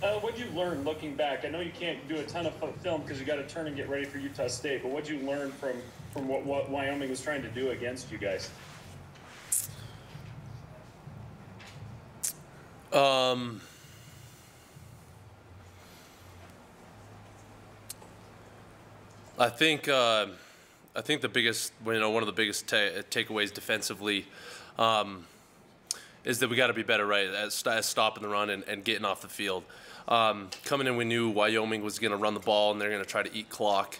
Uh, what'd you learn looking back? I know you can't do a ton of film because you got to turn and get ready for Utah State. But what'd you learn from from what, what Wyoming was trying to do against you guys? Um, I think uh, I think the biggest, you know, one of the biggest ta- takeaways defensively um, is that we got to be better, right, at, at stopping the run and, and getting off the field. Um, coming in, we knew Wyoming was going to run the ball and they're going to try to eat clock.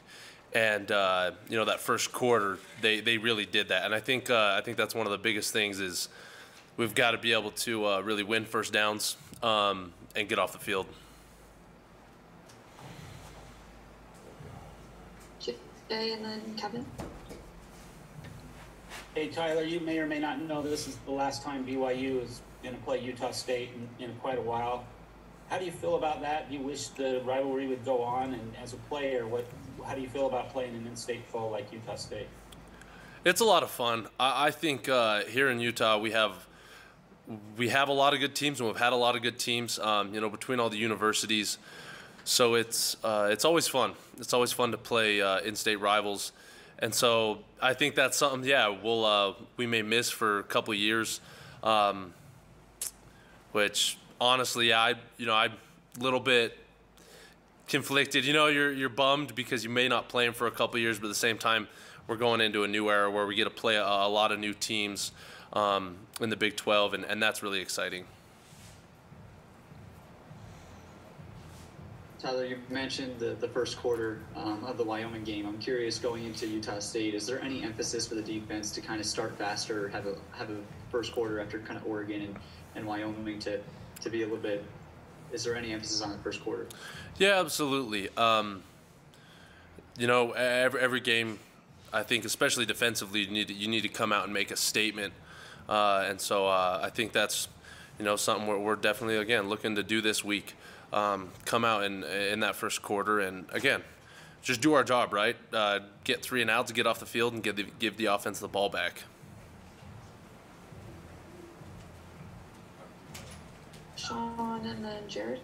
And uh, you know that first quarter, they, they really did that, and I think uh, I think that's one of the biggest things is we've got to be able to uh, really win first downs um, and get off the field. Jay and then Kevin. Hey, Tyler, you may or may not know this is the last time BYU is going to play Utah State in, in quite a while. How do you feel about that? Do you wish the rivalry would go on? And as a player, what how do you feel about playing an in-state foe like Utah State? It's a lot of fun. I, I think uh, here in Utah we have we have a lot of good teams, and we've had a lot of good teams. Um, you know, between all the universities, so it's uh, it's always fun. It's always fun to play uh, in-state rivals, and so I think that's something. Yeah, we'll uh, we may miss for a couple years, um, which honestly, I you know I'm a little bit conflicted. You know, you're you're bummed because you may not play him for a couple years, but at the same time, we're going into a new era where we get to play a, a lot of new teams um, in the Big 12, and, and that's really exciting. Tyler, you mentioned the, the first quarter um, of the Wyoming game. I'm curious, going into Utah State, is there any emphasis for the defense to kind of start faster, have a have a first quarter after kind of Oregon and, and Wyoming to to be a little bit? Is there any emphasis on the first quarter? Yeah, absolutely. Um, you know, every, every game, I think, especially defensively, you need to, you need to come out and make a statement, uh, and so uh, I think that's you know something we're, we're definitely again looking to do this week. Um, come out in in that first quarter, and again, just do our job right. Uh, get three and outs, get off the field, and give the, give the offense the ball back. Sean and then Jared.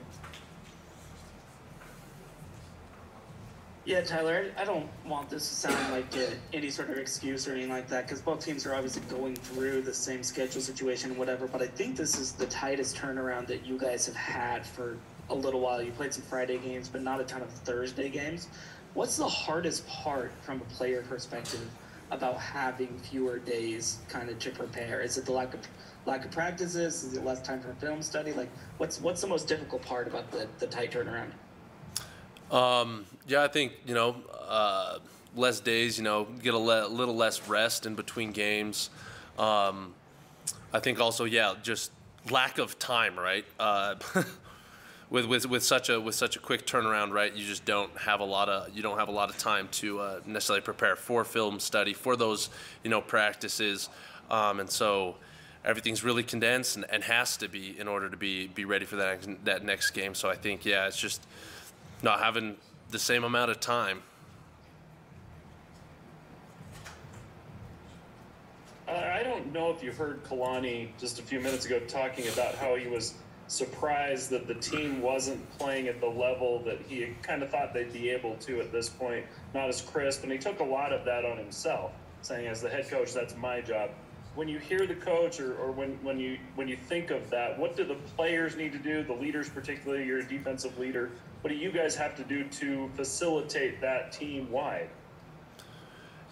Yeah, Tyler, I don't want this to sound like a, any sort of excuse or anything like that because both teams are obviously going through the same schedule situation and whatever, but I think this is the tightest turnaround that you guys have had for a little while. You played some Friday games, but not a ton of Thursday games. What's the hardest part from a player perspective about having fewer days kind of to prepare? Is it the lack of lack of practices? Is it less time for film study? Like, what's what's the most difficult part about the, the tight turnaround? Um, yeah, I think you know uh, less days. You know, get a le- little less rest in between games. Um, I think also, yeah, just lack of time, right? Uh, with, with with such a with such a quick turnaround, right? You just don't have a lot of you don't have a lot of time to uh, necessarily prepare for film study for those you know practices, um, and so everything's really condensed and, and has to be in order to be be ready for that that next game. So I think yeah, it's just not having the same amount of time. I don't know if you heard Kalani just a few minutes ago talking about how he was surprised that the team wasn't playing at the level that he kind of thought they'd be able to at this point, not as crisp. And he took a lot of that on himself, saying, as the head coach, that's my job. When you hear the coach or, or when, when you when you think of that, what do the players need to do, the leaders particularly, you're a defensive leader, what do you guys have to do to facilitate that team wide?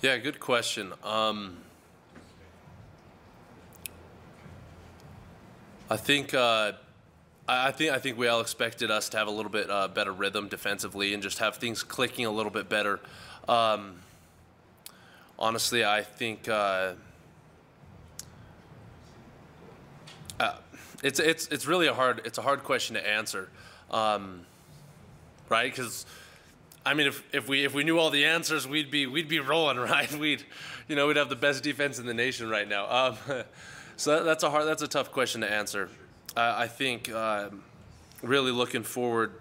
Yeah, good question. Um, I think uh, I think I think we all expected us to have a little bit uh, better rhythm defensively and just have things clicking a little bit better. Um, honestly, I think uh, uh, it's it's it's really a hard it's a hard question to answer, um, right? Because I mean, if, if we if we knew all the answers, we'd be we'd be rolling, right? We'd you know we'd have the best defense in the nation right now. Um, so that, that's a hard that's a tough question to answer. I think uh, really looking forward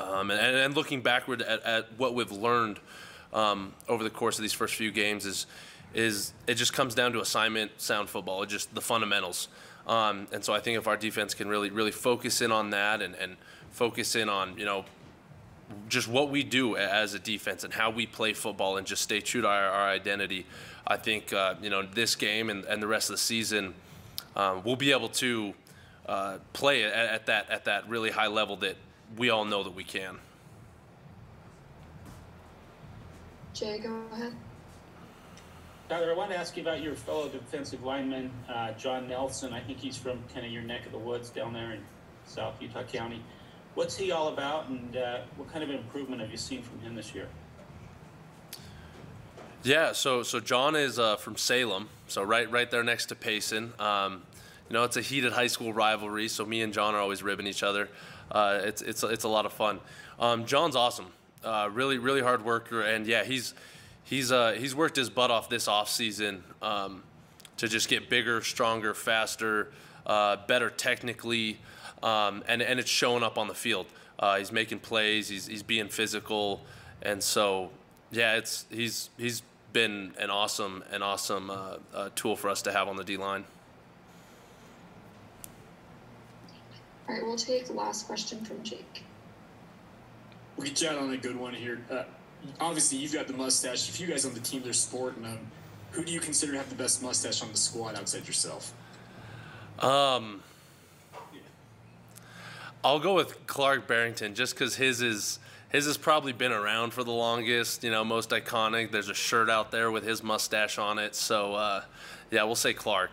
um, and, and, looking backward at, at what we've learned um, over the course of these first few games is is it just comes down to assignment sound football, just the fundamentals. Um, and so I think if our defense can really, really focus in on that and, and focus in on, you know, just what we do as a defense and how we play football and just stay true to our, our identity, I think, uh, you know, this game and, and the rest of the season, um, we'll be able to uh, play at, at that at that really high level that we all know that we can. Jay, go ahead. Tyler, I want to ask you about your fellow defensive lineman, uh, John Nelson. I think he's from kind of your neck of the woods down there in South Utah County. What's he all about, and uh, what kind of improvement have you seen from him this year? Yeah, so so John is uh, from Salem, so right right there next to Payson. Um, you know, it's a heated high school rivalry, so me and John are always ribbing each other. Uh, it's it's it's a lot of fun. Um, John's awesome, uh, really really hard worker, and yeah, he's he's uh, he's worked his butt off this off season um, to just get bigger, stronger, faster, uh, better technically, um, and and it's showing up on the field. Uh, he's making plays. He's he's being physical, and so yeah, it's he's he's been an awesome an awesome uh, tool for us to have on the D line. All right, we'll take the last question from Jake. We'll get you out on a good one here. Uh, obviously, you've got the mustache. If you guys on the team they're sporting them, who do you consider to have the best mustache on the squad outside yourself? Um, I'll go with Clark Barrington just because his is his has probably been around for the longest. You know, most iconic. There's a shirt out there with his mustache on it. So uh, yeah, we'll say Clark.